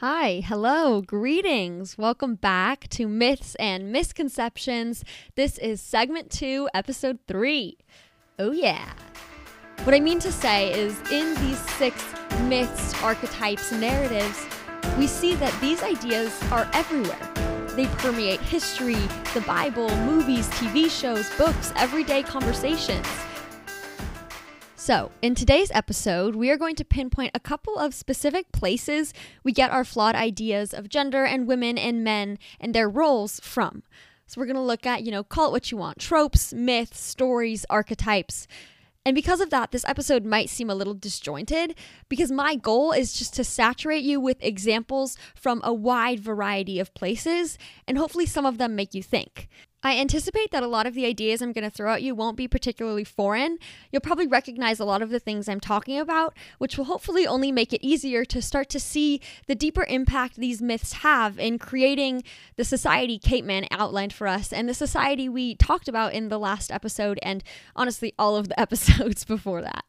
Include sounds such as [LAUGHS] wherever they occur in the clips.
Hi, hello, greetings. Welcome back to Myths and Misconceptions. This is segment two, episode three. Oh, yeah. What I mean to say is, in these six myths, archetypes, narratives, we see that these ideas are everywhere. They permeate history, the Bible, movies, TV shows, books, everyday conversations. So, in today's episode, we are going to pinpoint a couple of specific places we get our flawed ideas of gender and women and men and their roles from. So, we're going to look at, you know, call it what you want tropes, myths, stories, archetypes. And because of that, this episode might seem a little disjointed because my goal is just to saturate you with examples from a wide variety of places and hopefully some of them make you think. I anticipate that a lot of the ideas I'm going to throw at you won't be particularly foreign. You'll probably recognize a lot of the things I'm talking about, which will hopefully only make it easier to start to see the deeper impact these myths have in creating the society Kate Manne outlined for us and the society we talked about in the last episode and honestly all of the [LAUGHS] episodes before that.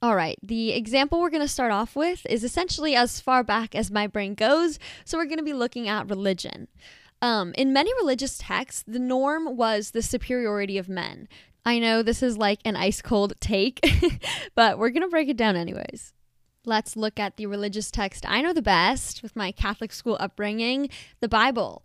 All right, the example we're going to start off with is essentially as far back as my brain goes, so we're going to be looking at religion. Um, in many religious texts, the norm was the superiority of men. I know this is like an ice cold take, [LAUGHS] but we're going to break it down anyways. Let's look at the religious text I know the best with my Catholic school upbringing the Bible.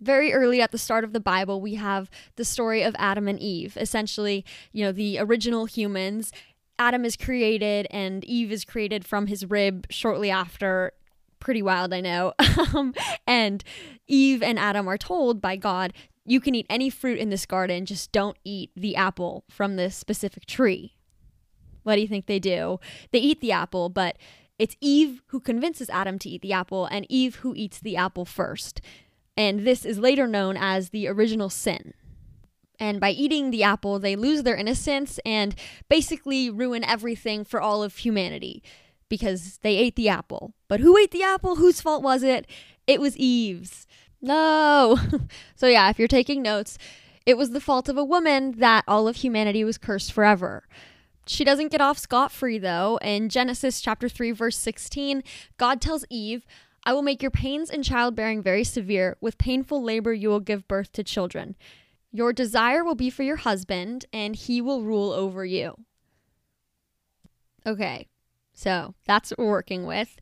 Very early at the start of the Bible, we have the story of Adam and Eve, essentially, you know, the original humans. Adam is created and Eve is created from his rib shortly after pretty wild, I know. [LAUGHS] Um, and Eve and Adam are told by God, you can eat any fruit in this garden, just don't eat the apple from this specific tree. What do you think they do? They eat the apple, but it's Eve who convinces Adam to eat the apple, and Eve who eats the apple first. And this is later known as the original sin. And by eating the apple, they lose their innocence and basically ruin everything for all of humanity because they ate the apple. But who ate the apple? Whose fault was it? It was Eve's. No. [LAUGHS] so, yeah, if you're taking notes, it was the fault of a woman that all of humanity was cursed forever. She doesn't get off scot free, though. In Genesis chapter 3, verse 16, God tells Eve, I will make your pains in childbearing very severe. With painful labor, you will give birth to children. Your desire will be for your husband, and he will rule over you. Okay, so that's what we're working with.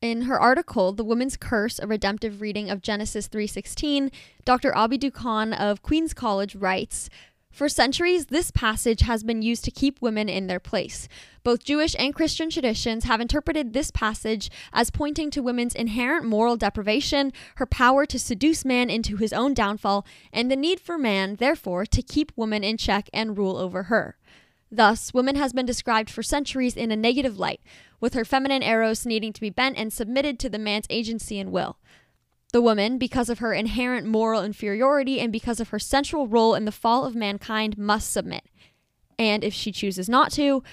In her article, The Woman's Curse, a redemptive reading of Genesis 3:16, Dr. Abidou Khan of Queen's College writes, for centuries, this passage has been used to keep women in their place. Both Jewish and Christian traditions have interpreted this passage as pointing to women's inherent moral deprivation, her power to seduce man into his own downfall, and the need for man, therefore, to keep woman in check and rule over her. Thus, woman has been described for centuries in a negative light, with her feminine arrows needing to be bent and submitted to the man's agency and will. The woman, because of her inherent moral inferiority and because of her central role in the fall of mankind, must submit. And if she chooses not to,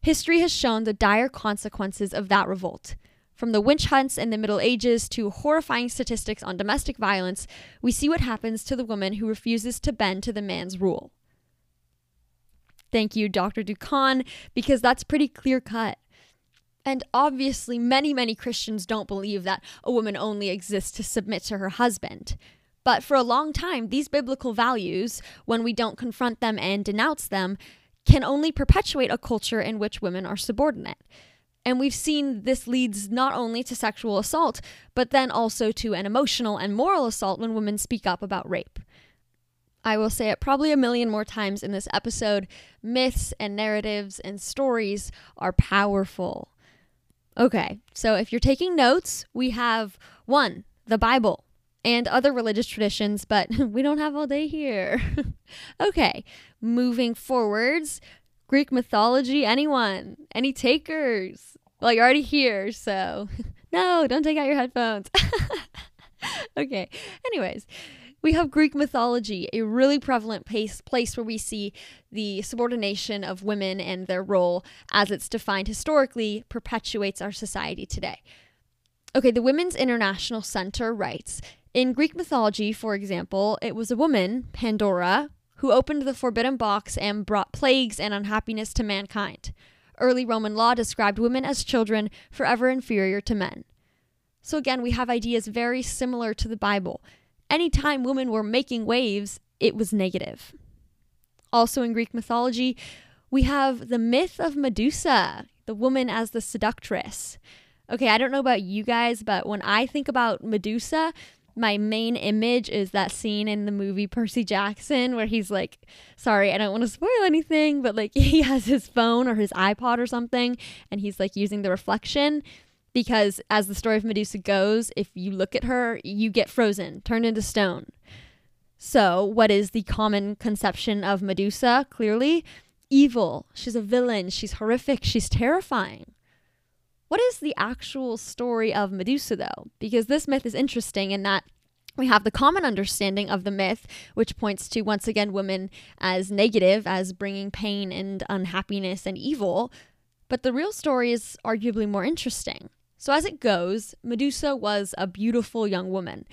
history has shown the dire consequences of that revolt. From the witch hunts in the Middle Ages to horrifying statistics on domestic violence, we see what happens to the woman who refuses to bend to the man's rule. Thank you, Dr. Dukan, because that's pretty clear cut. And obviously, many, many Christians don't believe that a woman only exists to submit to her husband. But for a long time, these biblical values, when we don't confront them and denounce them, can only perpetuate a culture in which women are subordinate. And we've seen this leads not only to sexual assault, but then also to an emotional and moral assault when women speak up about rape. I will say it probably a million more times in this episode myths and narratives and stories are powerful. Okay, so if you're taking notes, we have one, the Bible, and other religious traditions, but [LAUGHS] we don't have all day here. [LAUGHS] okay, moving forwards, Greek mythology, anyone? Any takers? Well, you're already here, so [LAUGHS] no, don't take out your headphones. okay, anyways we have Greek mythology, a really prevalent place, place where we see the subordination of women and their role, as it's defined historically, perpetuates our society today. Okay, the Women's International Center writes In Greek mythology, for example, it was a woman, Pandora, who opened the forbidden box and brought plagues and unhappiness to mankind. Early Roman law described women as children forever inferior to men. So again, we have ideas very similar to the Bible. Anytime women were making waves, it was negative. Also in Greek mythology, we have the myth of Medusa, the woman as the seductress. Okay, I don't know about you guys, but when I think about Medusa, my main image is that scene in the movie Percy Jackson where he's like, sorry, I don't want to spoil anything, but like [LAUGHS] he has his phone or his iPod or something and he's like using the reflection because as the story of Medusa goes, if you look at her, you get frozen, turned into stone. So, what is the common conception of Medusa? Clearly, evil. She's a villain. She's horrific. She's terrifying. What is the actual story of Medusa, though? Because this myth is interesting in that we have the common understanding of the myth, which points to once again women as negative, as bringing pain and unhappiness and evil. But the real story is arguably more interesting. So, as it goes, Medusa was a beautiful young woman.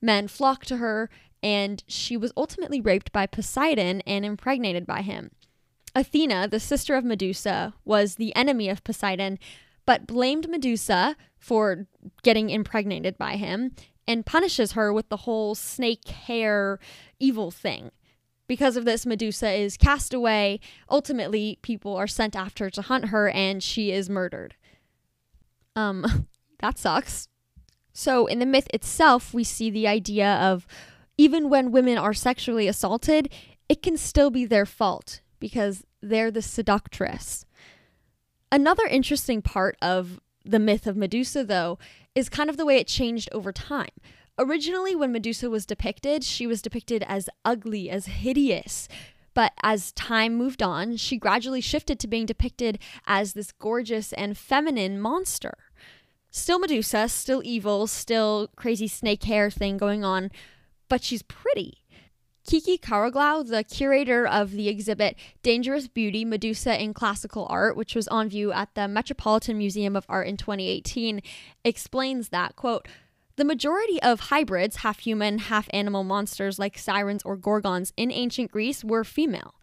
Men flocked to her, and she was ultimately raped by Poseidon and impregnated by him. Athena, the sister of Medusa, was the enemy of Poseidon, but blamed Medusa for getting impregnated by him and punishes her with the whole snake hair evil thing. Because of this, Medusa is cast away. Ultimately, people are sent after to hunt her, and she is murdered. Um, [LAUGHS] that sucks. So, in the myth itself, we see the idea of even when women are sexually assaulted, it can still be their fault because they're the seductress. Another interesting part of the myth of Medusa, though, is kind of the way it changed over time. Originally, when Medusa was depicted, she was depicted as ugly, as hideous. But as time moved on, she gradually shifted to being depicted as this gorgeous and feminine monster. Still Medusa, still evil, still crazy snake hair thing going on, but she's pretty. Kiki Karoglou, the curator of the exhibit Dangerous Beauty Medusa in Classical Art, which was on view at the Metropolitan Museum of Art in 2018, explains that, quote, the majority of hybrids, half human, half animal monsters like sirens or gorgons in ancient Greece were female.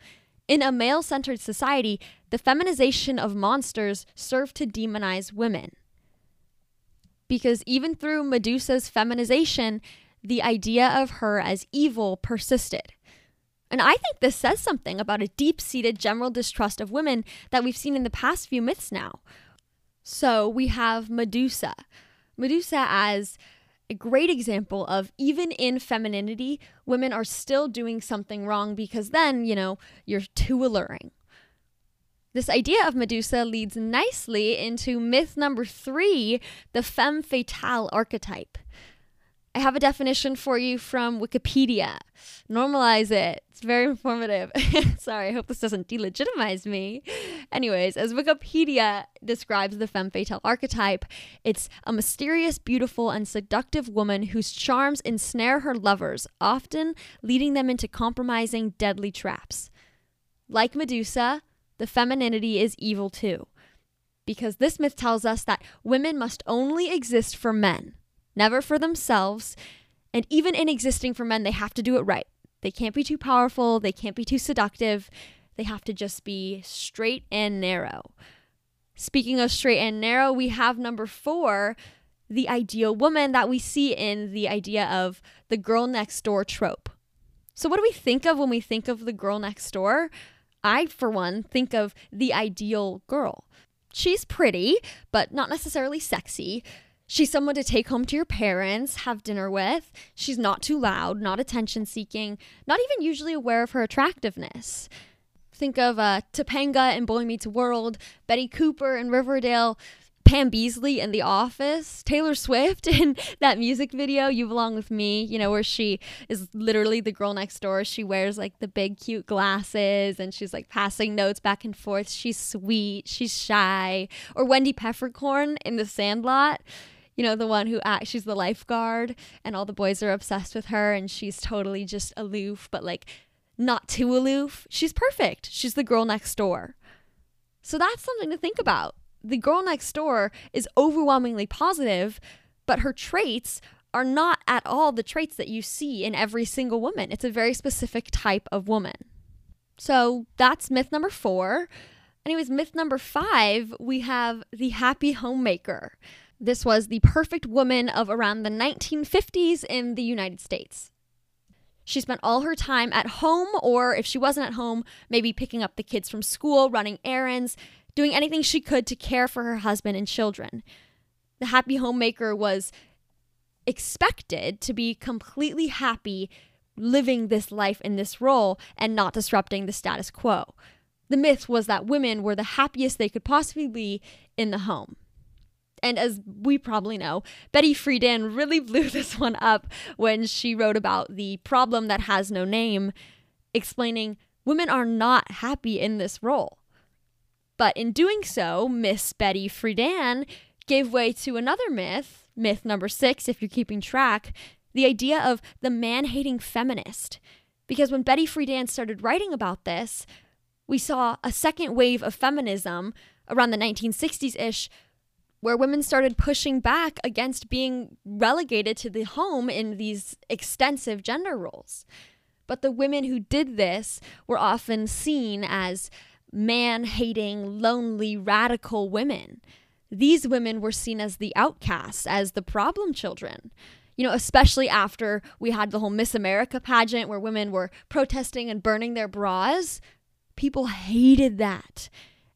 In a male centered society, the feminization of monsters served to demonize women. Because even through Medusa's feminization, the idea of her as evil persisted. And I think this says something about a deep seated general distrust of women that we've seen in the past few myths now. So we have Medusa. Medusa as a great example of even in femininity, women are still doing something wrong because then, you know, you're too alluring. This idea of Medusa leads nicely into myth number three the femme fatale archetype. I have a definition for you from Wikipedia. Normalize it. It's very informative. [LAUGHS] Sorry, I hope this doesn't delegitimize me. Anyways, as Wikipedia describes the femme fatale archetype, it's a mysterious, beautiful, and seductive woman whose charms ensnare her lovers, often leading them into compromising, deadly traps. Like Medusa, the femininity is evil too. Because this myth tells us that women must only exist for men never for themselves. And even in existing for men, they have to do it right. They can't be too powerful, they can't be too seductive. They have to just be straight and narrow. Speaking of straight and narrow, we have number four, the ideal woman that we see in the idea of the girl next door trope. So, what do we think of when we think of the girl next door? I, for one, think of the ideal girl. She's pretty, but not necessarily sexy. She's someone to take home to your parents, have dinner with. She's not too loud, not attention seeking, not even usually aware of her attractiveness. Think of uh, Topanga in Boy Meets World, Betty Cooper in Riverdale, Pam Beesly in The Office, Taylor Swift [LAUGHS] in that music video, You Belong With Me, you know, where she is literally the girl next door. She wears like the big cute glasses and she's like passing notes back and forth. She's sweet, she's shy. Or Wendy Peppercorn in The Sandlot you know, the one who acts, she's the lifeguard and all the boys are obsessed with her and she's totally just aloof, but like not too aloof. She's perfect. She's the girl next door. So that's something to think about. The girl next door is overwhelmingly positive, but her traits are not at all the traits that you see in every single woman. It's a very specific type of woman. So that's myth number four. Anyways, myth number five, we have the happy homemaker. This was the perfect woman of around the 1950s in the United States. She spent all her time at home, or if she wasn't at home, maybe picking up the kids from school, running errands, doing anything she could to care for her husband and children. The happy homemaker was expected to be completely happy living this life in this role and not disrupting the status quo. The myth was that women were the happiest they could possibly be in the home. And as we probably know, Betty Friedan really blew [LAUGHS] this one up when she wrote about the problem that has no name, explaining women are not happy in this role. But in doing so, Miss Betty Friedan gave way to another myth, myth number six, if you're keeping track, the idea of the man hating feminist. Because when Betty Friedan started writing about this, we saw a second wave of feminism around the 1960s ish, where women started pushing back against being relegated to the home in these extensive gender roles. But the women who did this were often seen as man hating, lonely, radical women. These women were seen as the outcasts, as the problem children. You know, especially after we had the whole Miss America pageant where women were protesting and burning their bras. People hated that.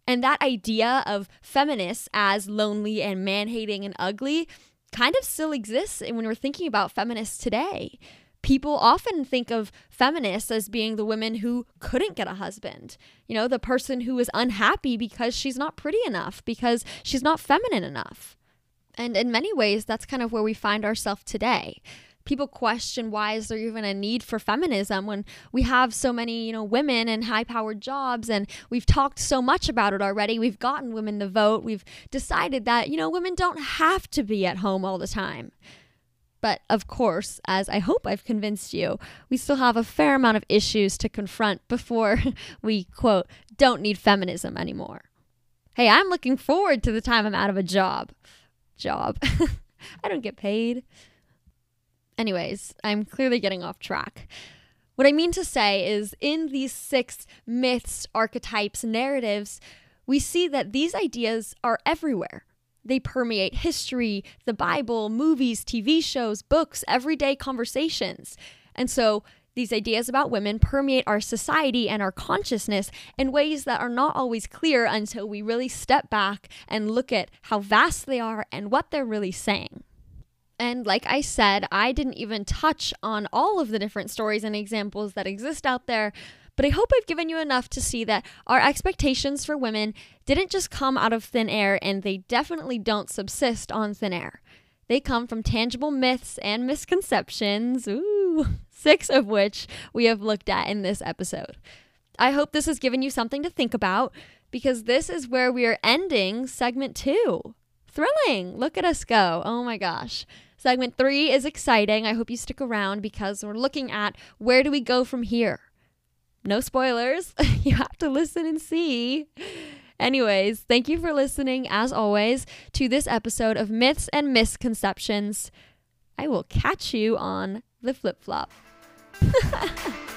And that idea of feminists as lonely and man hating and ugly kind of still exists when we're thinking about feminists today. People often think of feminists as being the women who couldn't get a husband. You know, the person who is unhappy because she's not pretty enough, because she's not feminine enough. And in many ways, that's kind of where we find ourselves today people question why is there even a need for feminism when we have so many, you know, women in high-powered jobs and we've talked so much about it already. We've gotten women to vote. We've decided that, you know, women don't have to be at home all the time. But of course, as I hope I've convinced you, we still have a fair amount of issues to confront before [LAUGHS] we, quote, don't need feminism anymore. Hey, I'm looking forward to the time I'm out of a job. Job. [LAUGHS] I don't get paid. Anyways, I'm clearly getting off track. What I mean to say is, in these six myths, archetypes, narratives, we see that these ideas are everywhere. They permeate history, the Bible, movies, TV shows, books, everyday conversations. And so, these ideas about women permeate our society and our consciousness in ways that are not always clear until we really step back and look at how vast they are and what they're really saying. And like I said, I didn't even touch on all of the different stories and examples that exist out there. But I hope I've given you enough to see that our expectations for women didn't just come out of thin air, and they definitely don't subsist on thin air. They come from tangible myths and misconceptions, ooh, [LAUGHS] six of which we have looked at in this episode. I hope this has given you something to think about because this is where we are ending segment two. Thrilling! Look at us go. Oh my gosh. Segment three is exciting. I hope you stick around because we're looking at where do we go from here. No spoilers. [LAUGHS] you have to listen and see. Anyways, thank you for listening, as always, to this episode of Myths and Misconceptions. I will catch you on the flip flop. [LAUGHS]